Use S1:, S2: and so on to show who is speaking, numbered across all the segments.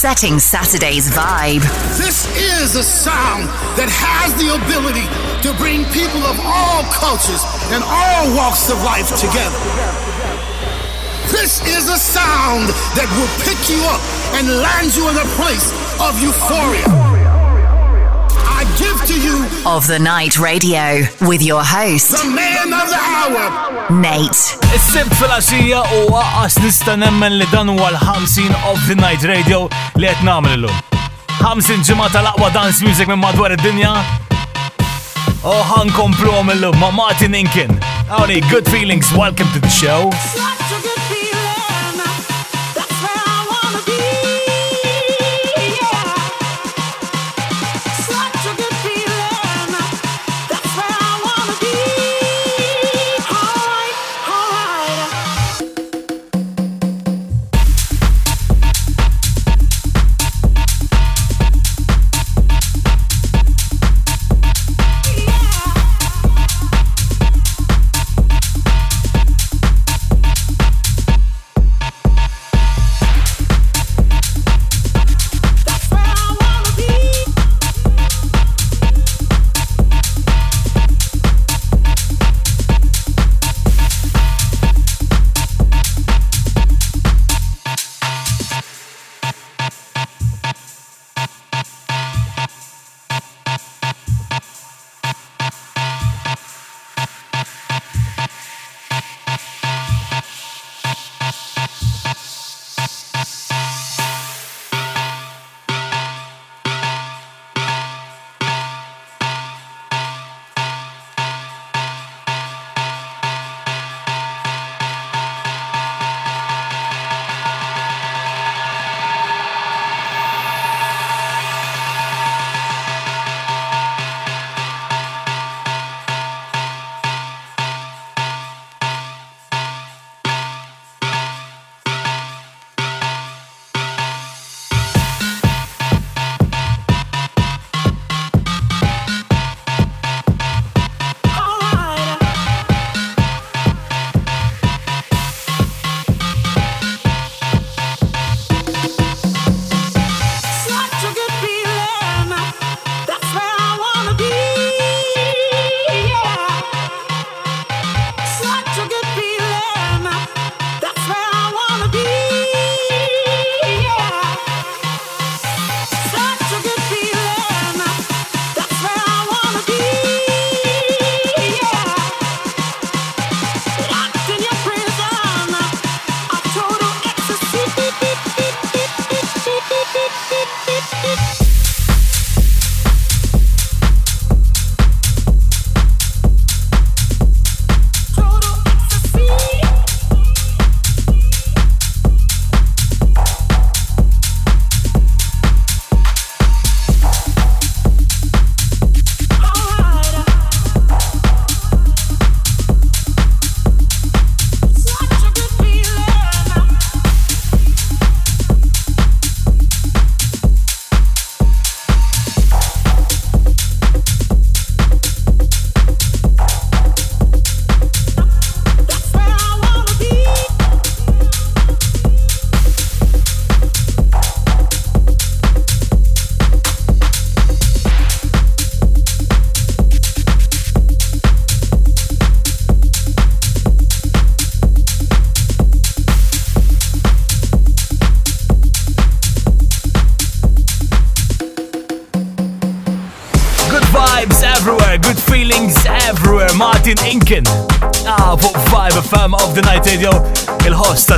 S1: setting Saturday's vibe.
S2: This is a sound that has the ability to bring people of all cultures and all walks of life together. This is a sound that will pick you up and land you in a place of euphoria. Give to you of the Night Radio with your
S1: host, the man of the hour, Nate. Is-sib fil-għaxija
S2: u għas nista
S1: nemmen
S3: li dan huwa l-50 of the Night Radio li qed nagħmel illum. 50 ġimgħa tal-aqwa dance music minn madwar id-dinja. Oh, ħankomplu għom ma' Martin Inkin. Only good feelings, welcome to the show.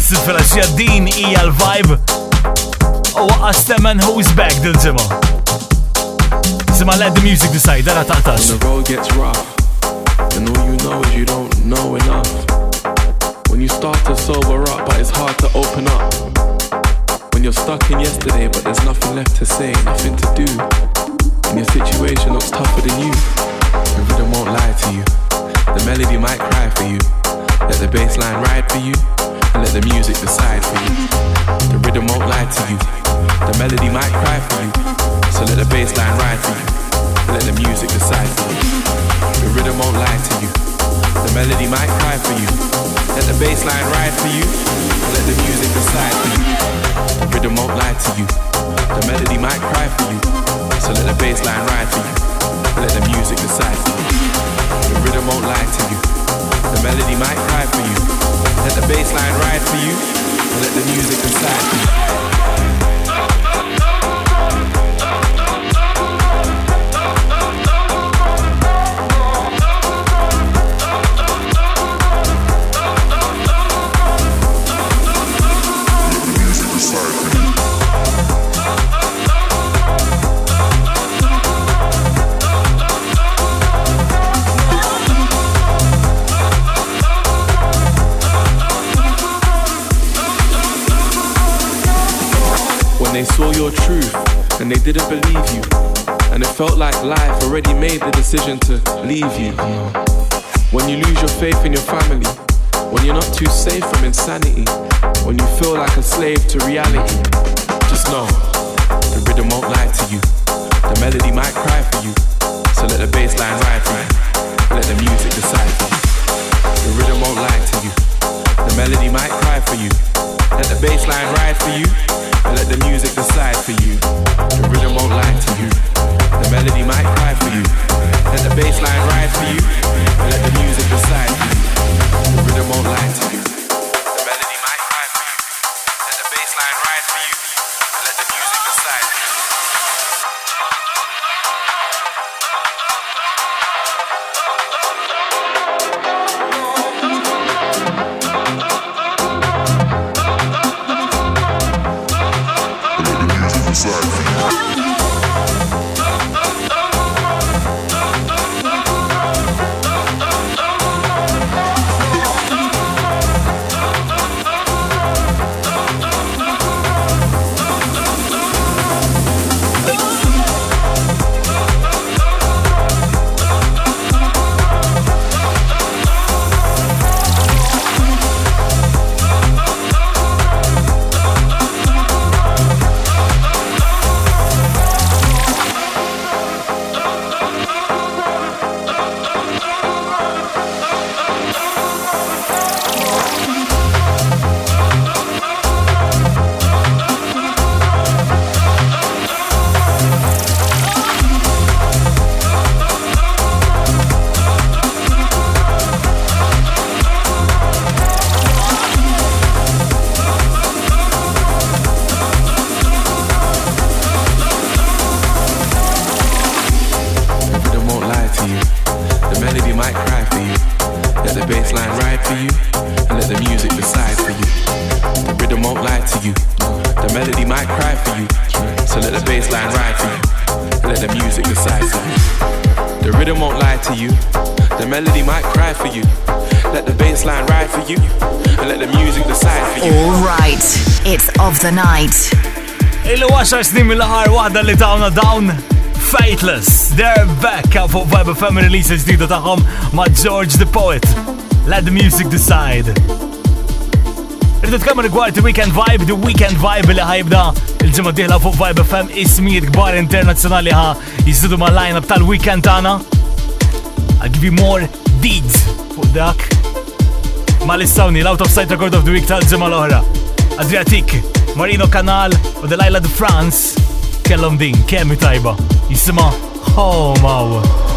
S3: Sid din hija l-vibe u oh, waqqas temmen who's back dil zima. Zima let the music decide,
S4: dara When The road gets rough and all you know is you don't know enough. When you start to sober up but it's hard to open up. When you're stuck in yesterday but there's nothing left to say, nothing to do. And your situation looks tougher than you. The rhythm won't lie to you. The melody might cry for you. Let the bass line ride for you. Let the music decide for you. The rhythm won't lie to you. The melody might cry for you. So let the bass line ride for you. Let the music decide for you. The rhythm won't lie to you. The melody might cry for you. Let the bass line ride for you. Let the music decide for you. The rhythm won't lie to you. The melody might cry for you. So let the bass line ride for you. Let the music decide for you. The rhythm won't lie to you the melody might die for you. Let the bass line ride for you, and let the music inside you. didn't believe you. And it felt like life already made the decision to leave you. When you lose your faith in your family, when you're not too safe from insanity, when you feel like a slave to reality, just know the rhythm won't lie to you. The melody might cry for you, so let the bass line ride for you. Let the music decide for you. The rhythm won't lie to you. Melody might cry for you. Let the bass line ride for you. And let the music decide for you. The rhythm won't lie to you. The melody might cry for you. Let the bass line ride for you. And let the music decide for you. The rhythm won't lie to you.
S3: 10 snin mill-ħar wahda li tawna dawn Faithless, they're back up fuq Vibe FM release ġdida tagħhom ma' George the Poet. Let the music decide. Irrid kemm rigward the weekend vibe, the weekend vibe li ħajbda il-ġimgħa diħla fuq Vibe FM ismijiet kbar internazjonali ħa Jizdudu ma' line-up tal-weekend tagħna. I'll give you more deeds fuq dak. Ma' l-istawni, l-out of sight record of the week tal-ġimgħa l-oħra. Adriatik, Marino Canal u Delilah de France kellhom din kemm tajba jisima Home oh, Hour.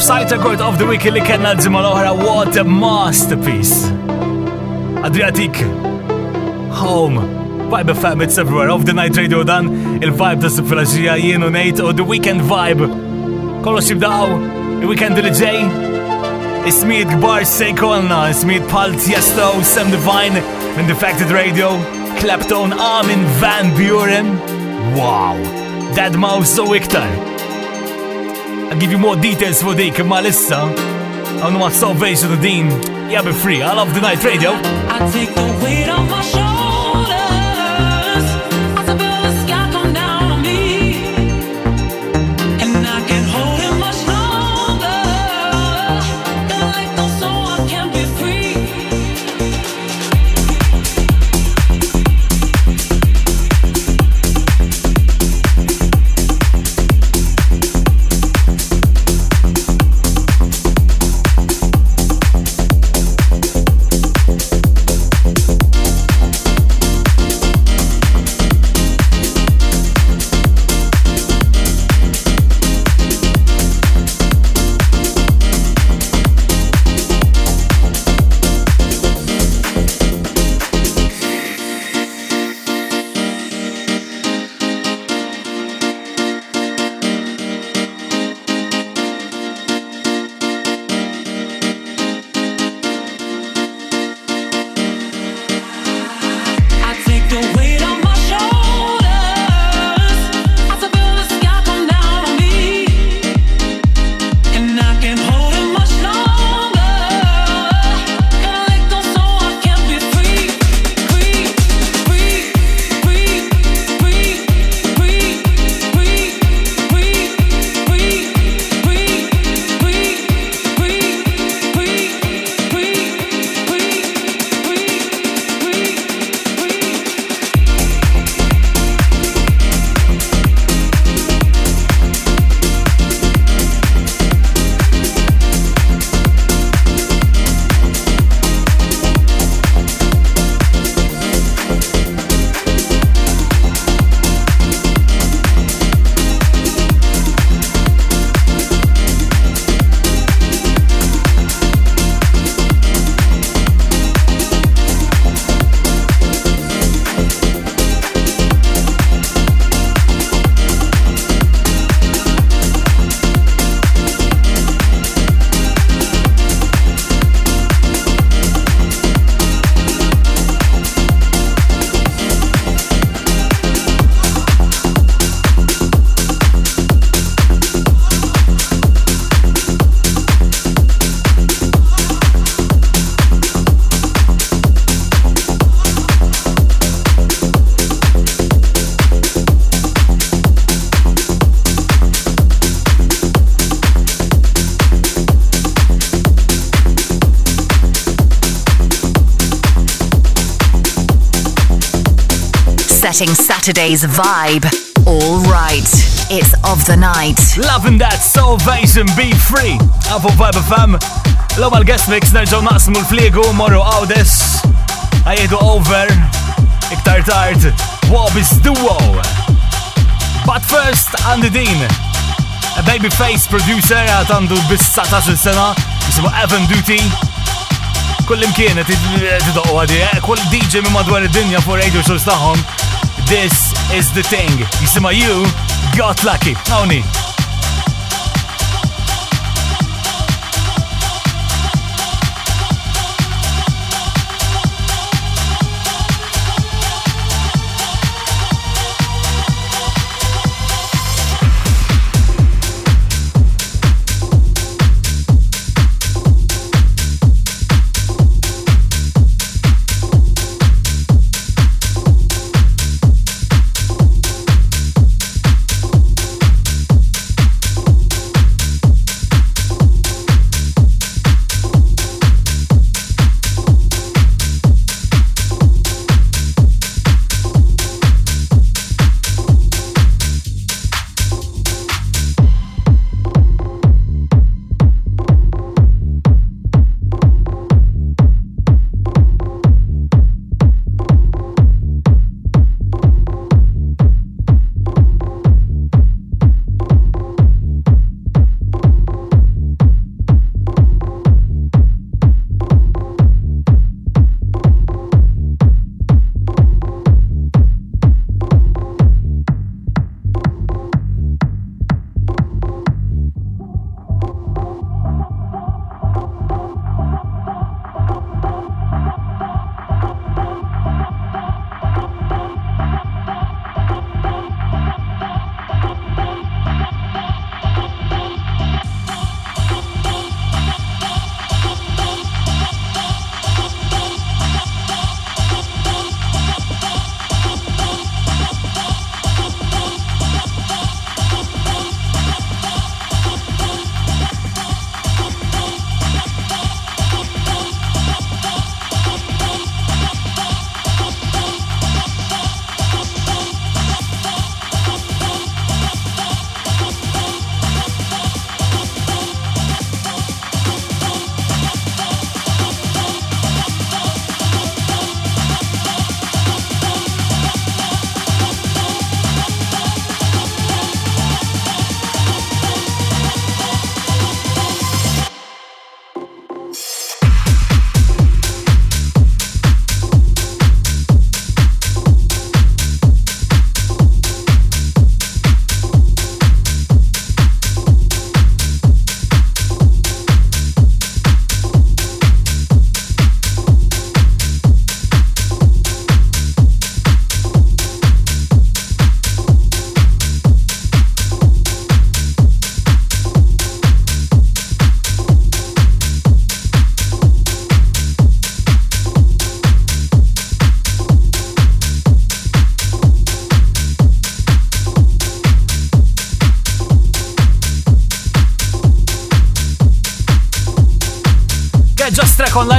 S3: of Sight Record of the Week li kena l What a Masterpiece! Adriatic Home Vibe FM it's everywhere of the night radio dan il-vibe ta' sifraġija jienu nejt u the weekend vibe kollox jibdaw il-weekend li ġej ismijiet gbar sejkolna ismijiet pal Tiesto Sam Divine minn Defected Radio Clapton Armin Van Buren Wow! Dead Mouse u iktar give you more details for dik imma lissa għannu ma' salvation u free, I love the night radio. I take the weight off Saturday's vibe. All right, it's of the night. Loving that Salvation Be Free. Apple Vibe FM. L-ewwel guest mix nerġgħu naqsmu Fliego, Moro Audis. Awdes. Ħajjedu over. Iktar Wob Wobis Duo. But first, Andy Dean. A babyface producer għad għandu bis 19 sena jisimu Evan Duty kullim kienet id-doqqa di, kull DJ minn madwar id-dinja fuq radio shows taħħom This is the thing. Jisima you got lucky. Awni.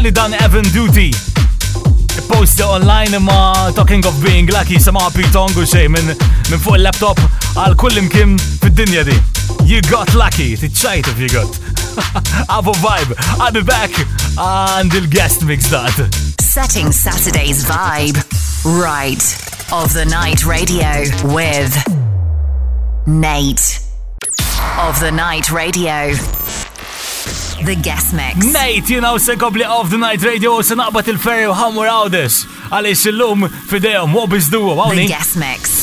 S3: kindly done Evan Duty. He it online ma talking of being lucky sema pitongu xej i min for a laptop għal Kullim Kim fid-dinja di. You got lucky, tiċċajt if you got. a vibe, I'll be back and the guest mix that. Setting Saturday's vibe right of the night radio with Nate of the night radio. The Guest Mix. Nate, you know, se kobli of the night radio, se naqbat il-ferry u hamur għawdes. Għalix il-lum fidejom, what bizdu, għawni? The Guest Mix.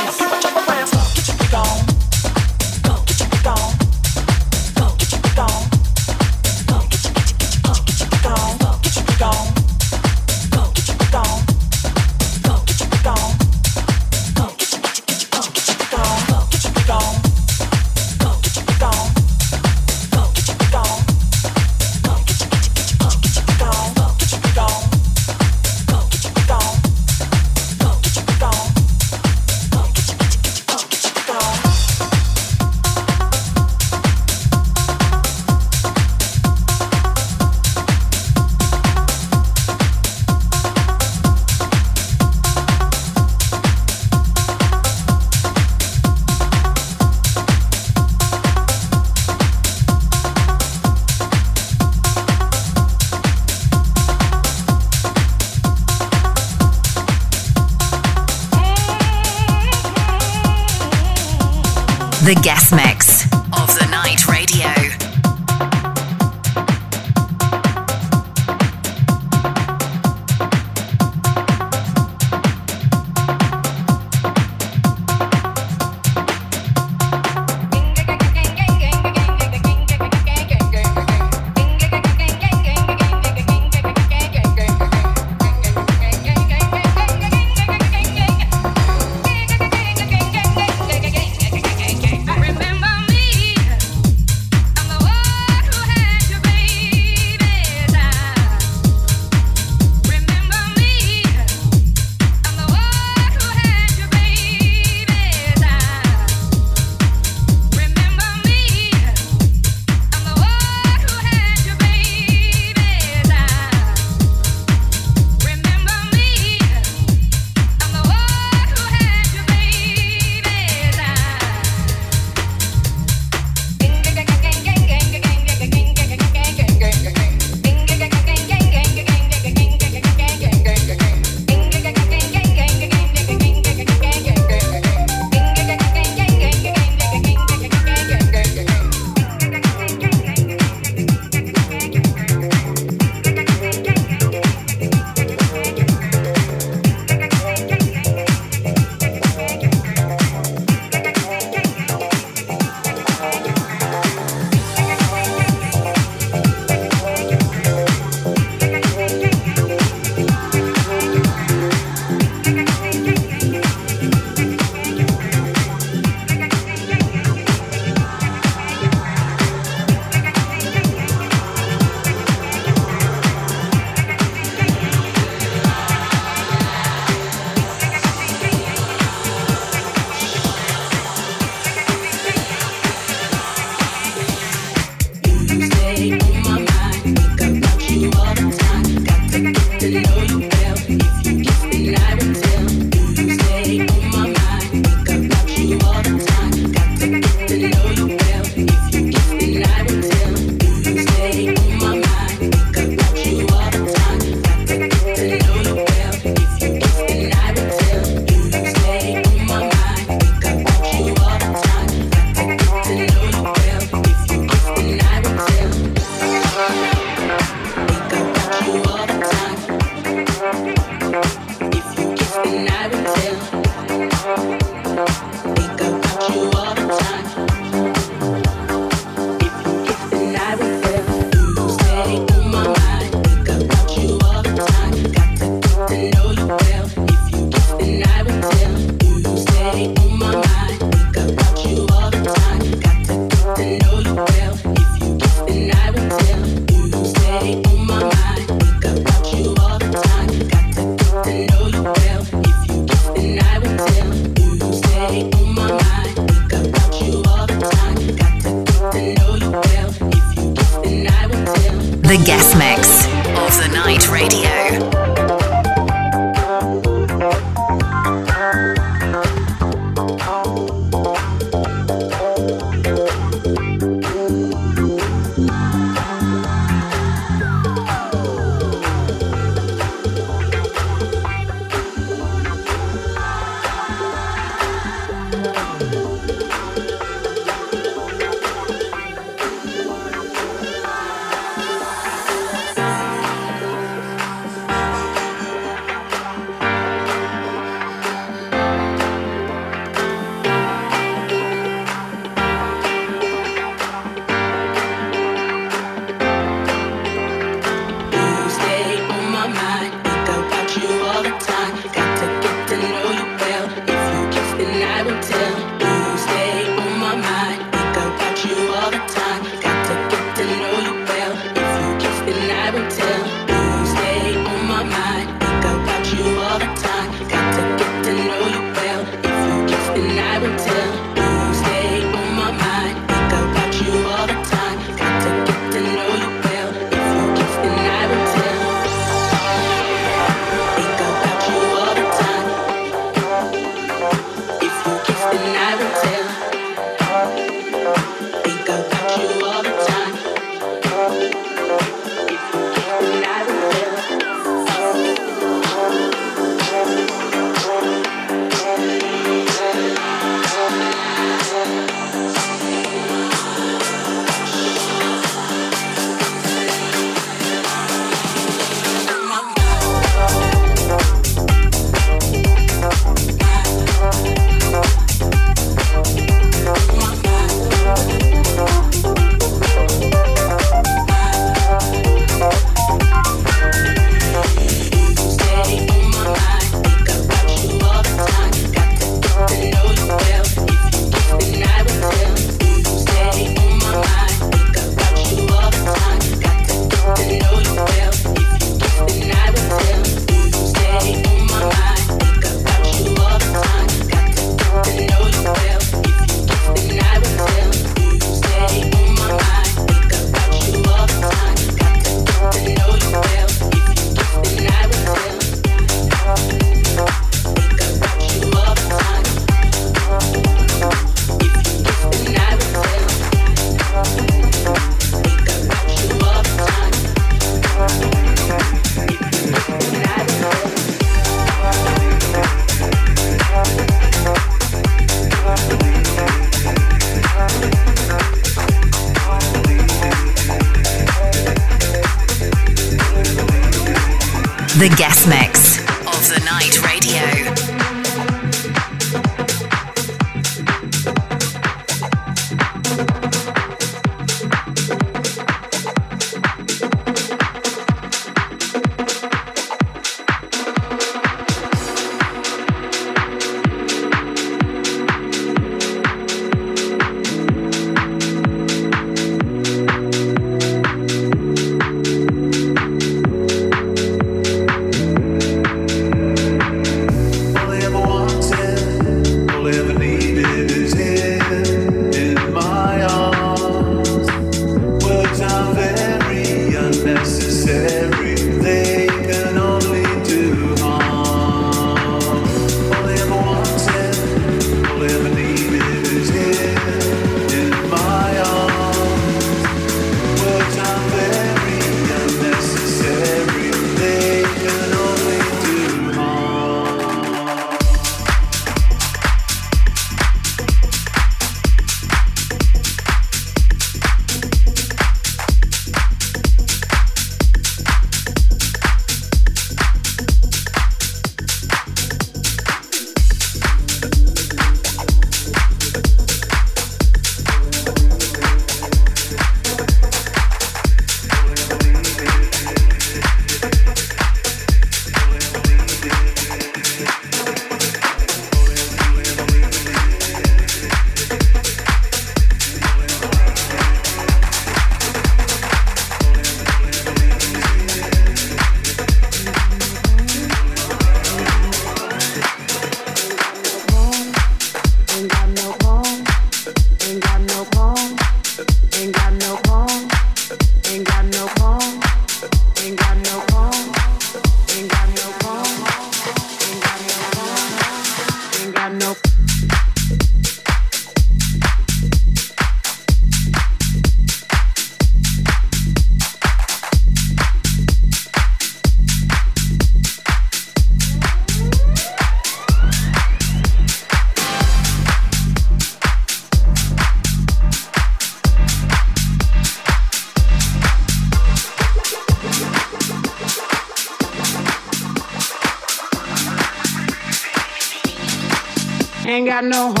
S5: got no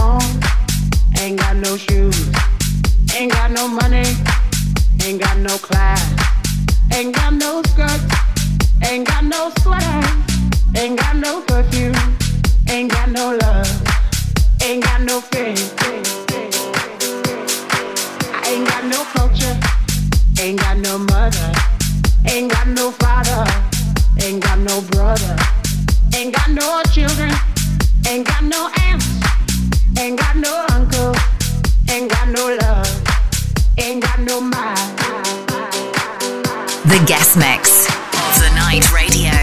S6: The guest mix. The Night Radio.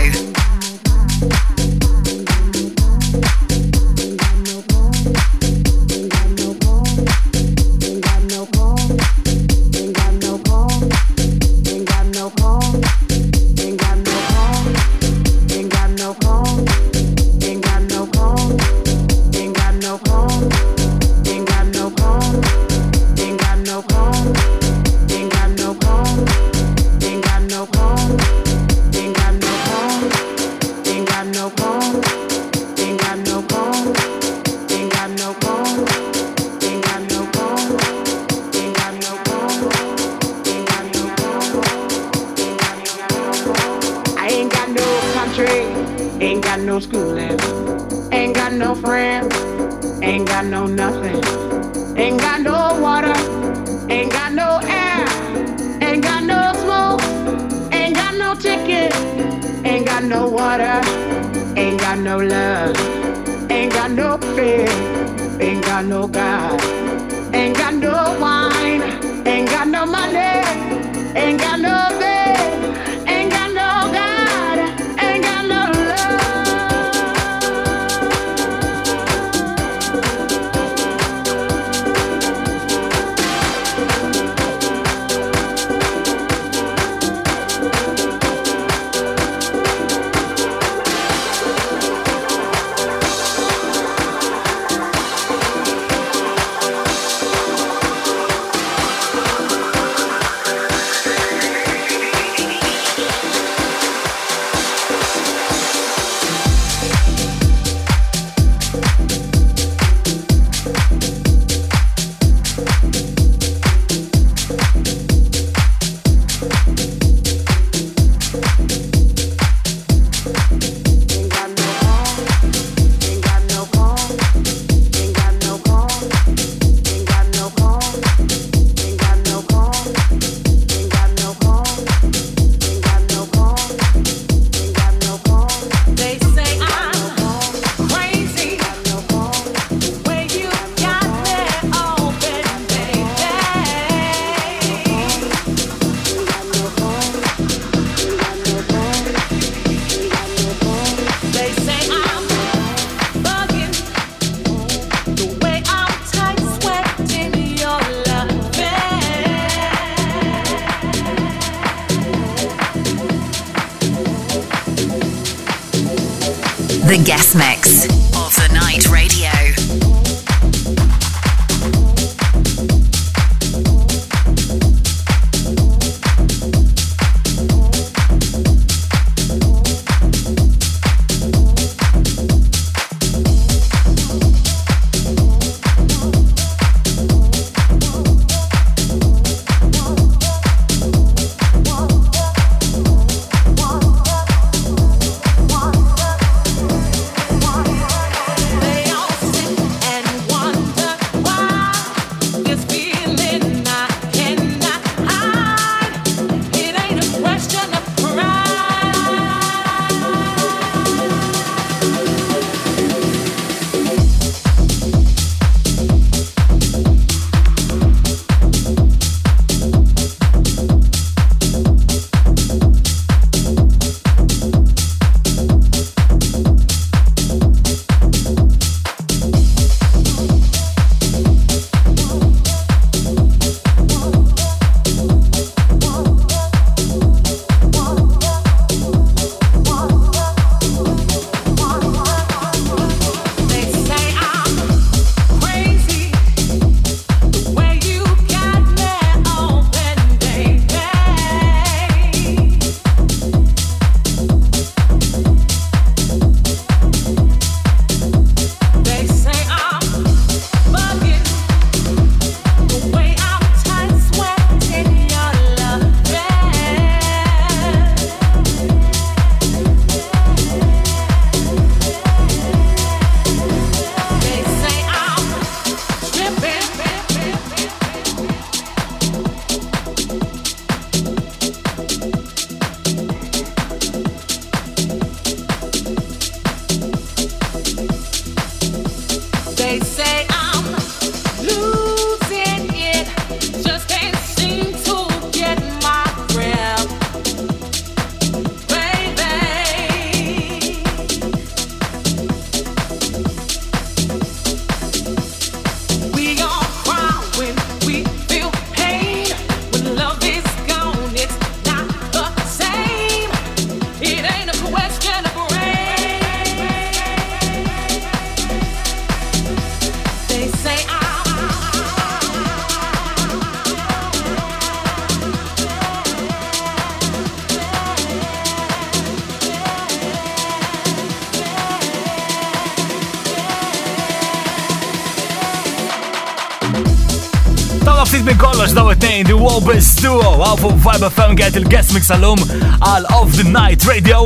S7: Siedmi kollox daw it-tnejn The Wobbles Duo għaw fuq Vibe FM għajt il-guest mix għallum all Of The Night Radio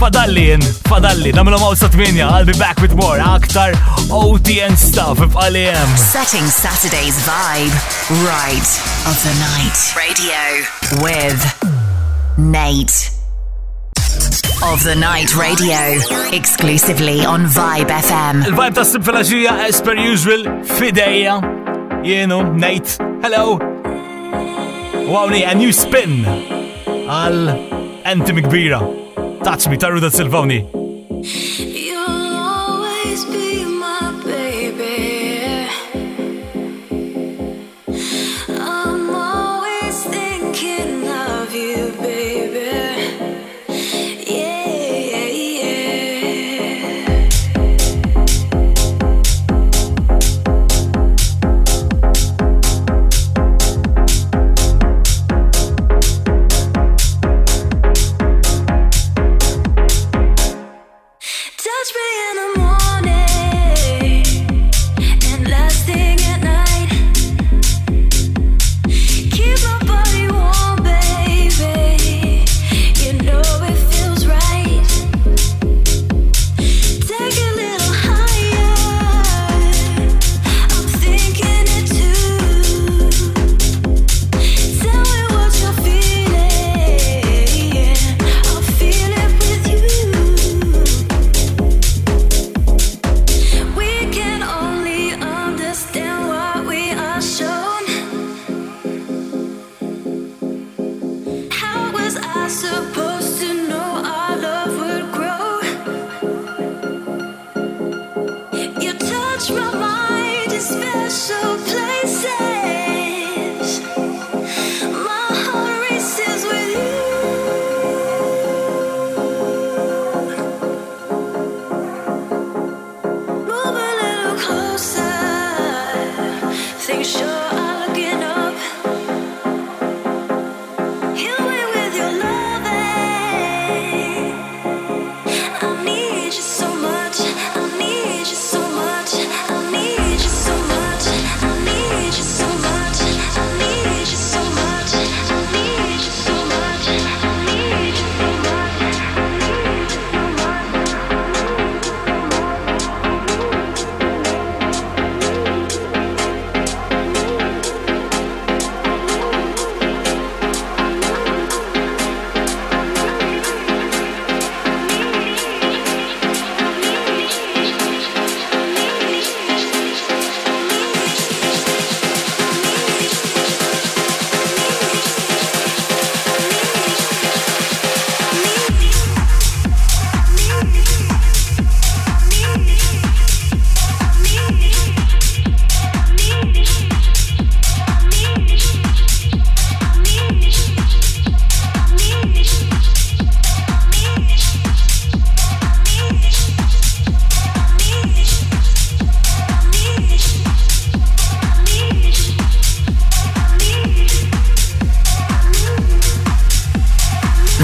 S7: Fadalli jen, fadalli, namlu maw satminja, I'll be back with more, aktar OTN stuff f'Aliem.
S6: Setting Saturday's vibe, right of the night. Radio with Nate. Of the Night Radio, exclusively on Vibe FM.
S7: Il-vibe ta' sib fil-ħġija, as per usual, fideja. know, Nate, hello! Wawni, a new spin! Għal Anti Kbira. Touch me, Taruda Silvoni.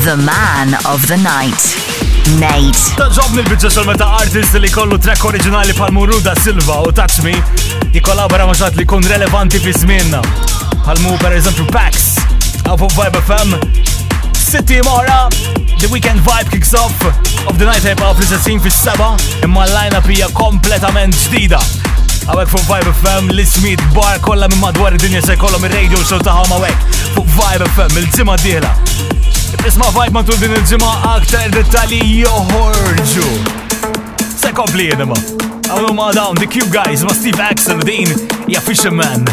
S6: The man of the night. Nate. Taġobni l-bidġa xolma ta' artist
S7: li kollu track oriġinali pal muru da Silva u Touch Me di jikolabora maġat li kun relevanti fi zminna. Pal mu per eżempju Pax, Abu Vibe FM, City Mora, The Weekend Vibe kicks off of the night hip-hop li sessin fi seba imma l-lajna pija kompletament ġdida. Għawek fuq Vibe FM li smit bar kolla minn madwar id-dinja se kolla il-radio show ta' taħom għawek fuq Vibe FM il-ġimma diħla Isma' vibe matul din il-ġimgħa aktar dettalji joħorġu. Se kompli jidema. Għamlu ma' dawn, The Cube Guys ma' Steve Axel din, ja Fisherman.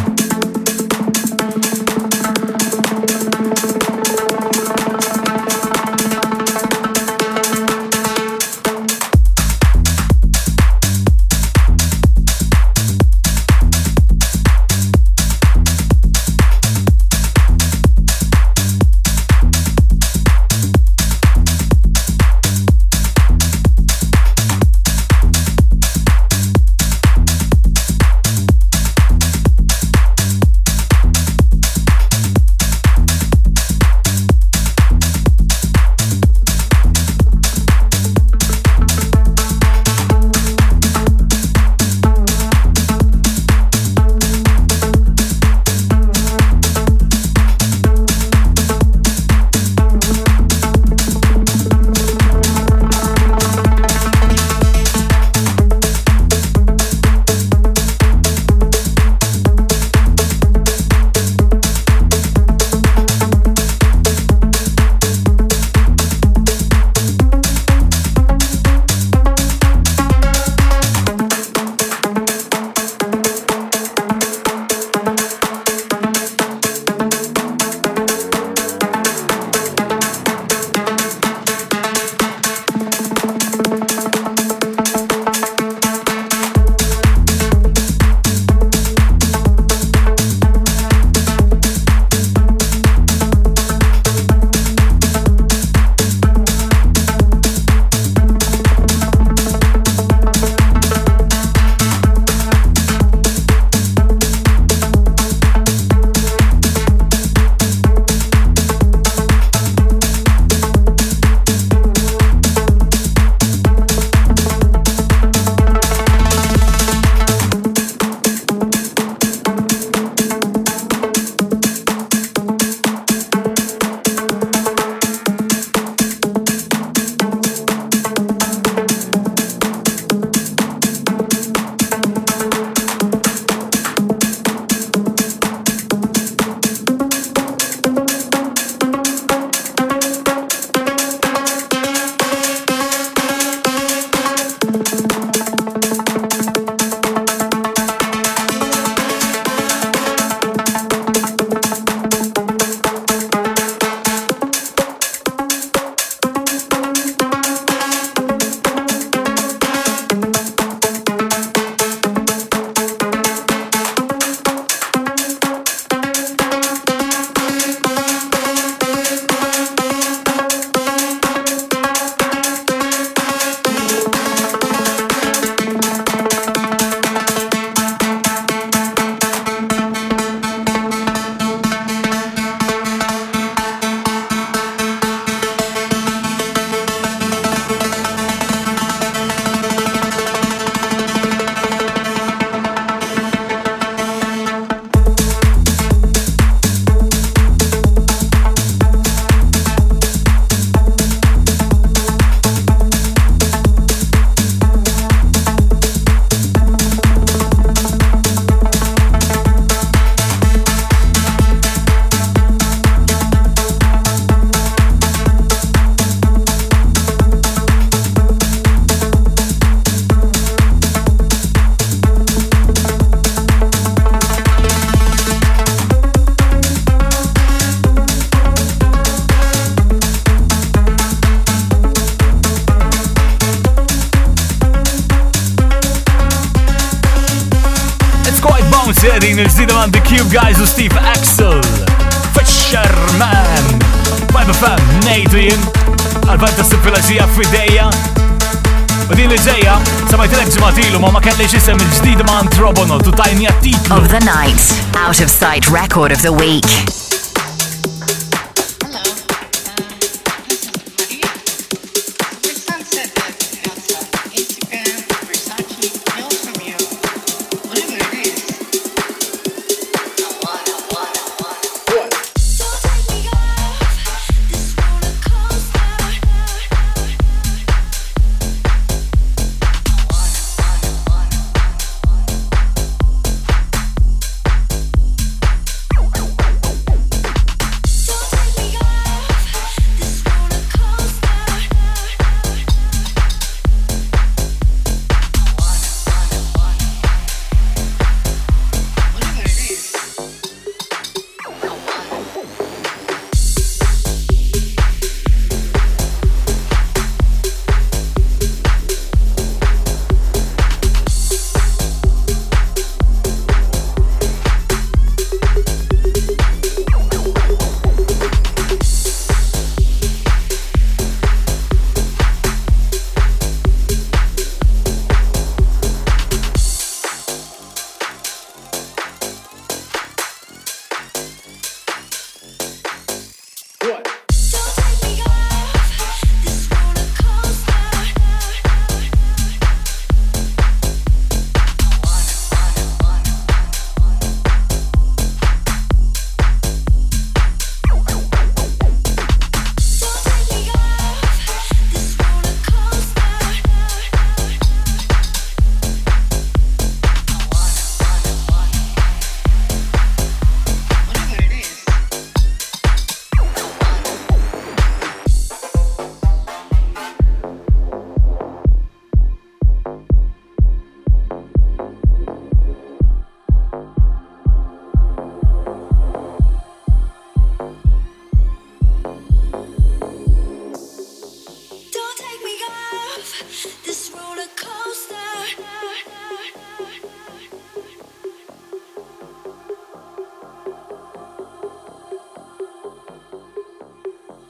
S6: record of the week.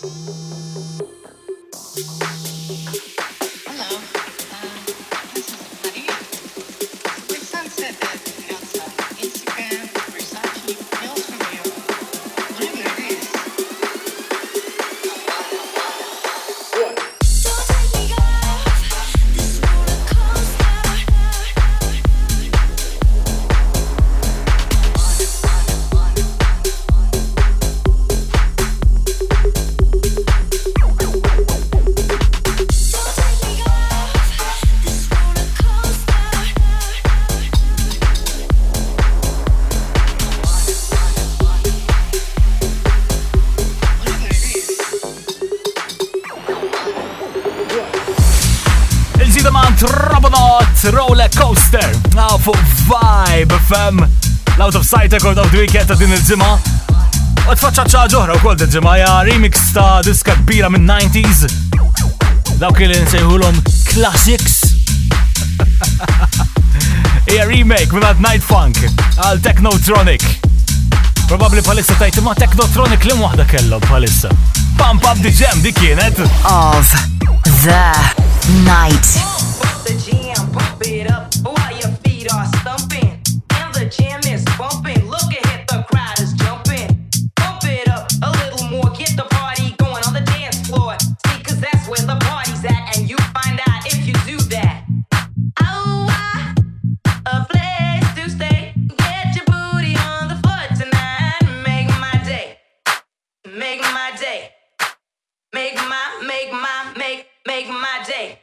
S7: Música hum. FM l of Sight Record of the Weekend ta' din il ġima U tfaċċa ċaġa u kol din il-ġima Ja remix ta' diska kbira minn 90s Dawk li nsejħulhom classics Ja remake minn Night Funk għal Technotronic Probabli palissa tajt ma Technotronic li waħda kello palissa Pump up the jam
S6: di kienet Of the Night
S8: make my make make my day.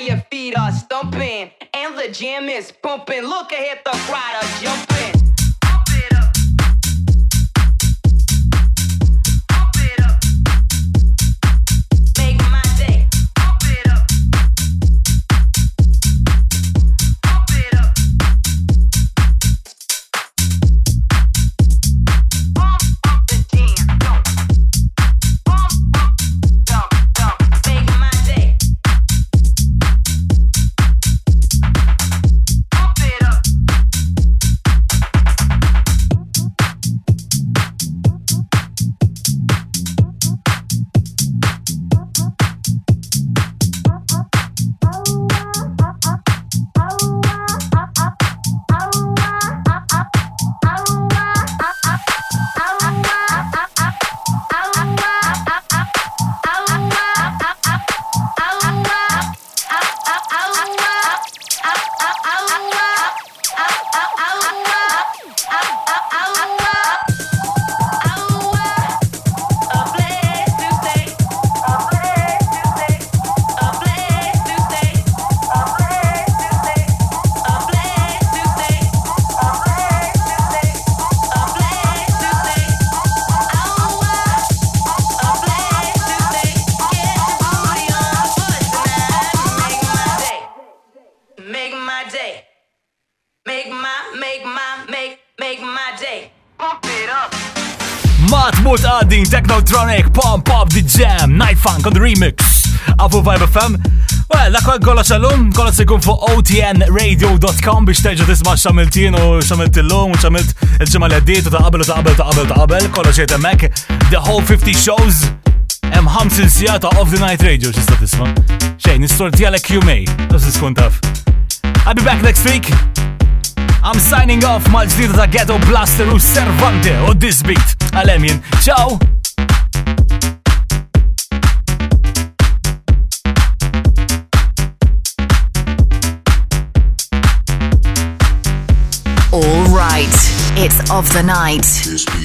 S8: your feet are stumping and the jam is pumping. Look ahead, the crowd are jumping.
S7: Snowtronic, Pom Pop, the Jam, Night Funk on the remix. Abu Vibe FM. Well, la kwa gola xalum, gola ikun fu otnradio.com biex terġa tisma' xamiltin u xamilt illum u xamilt il-ġimgħa li għaddiet u ta' qabel u ta' qabel ta' qabel ta' qabel, kollox jgħid hemmhekk. The whole 50 shows hemm 50 sija ta' Off the Night Radio xista tisma'. Xejn, nistorti għalek jumej, tas tkun taf. I'll be back next week. I'm signing off mal-ġdida ta' Ghetto Blaster u Servante u this beat. Alemien, ciao!
S6: night. It's of the night.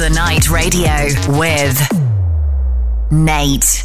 S6: of the Night Radio with Nate.